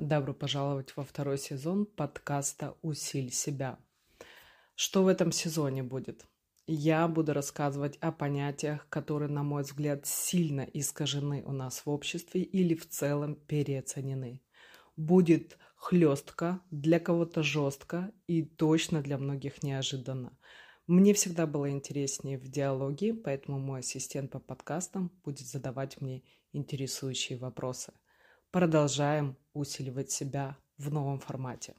Добро пожаловать во второй сезон подкаста «Усиль себя». Что в этом сезоне будет? Я буду рассказывать о понятиях, которые, на мой взгляд, сильно искажены у нас в обществе или в целом переоценены. Будет хлестко, для кого-то жестко и точно для многих неожиданно. Мне всегда было интереснее в диалоге, поэтому мой ассистент по подкастам будет задавать мне интересующие вопросы – Продолжаем усиливать себя в новом формате.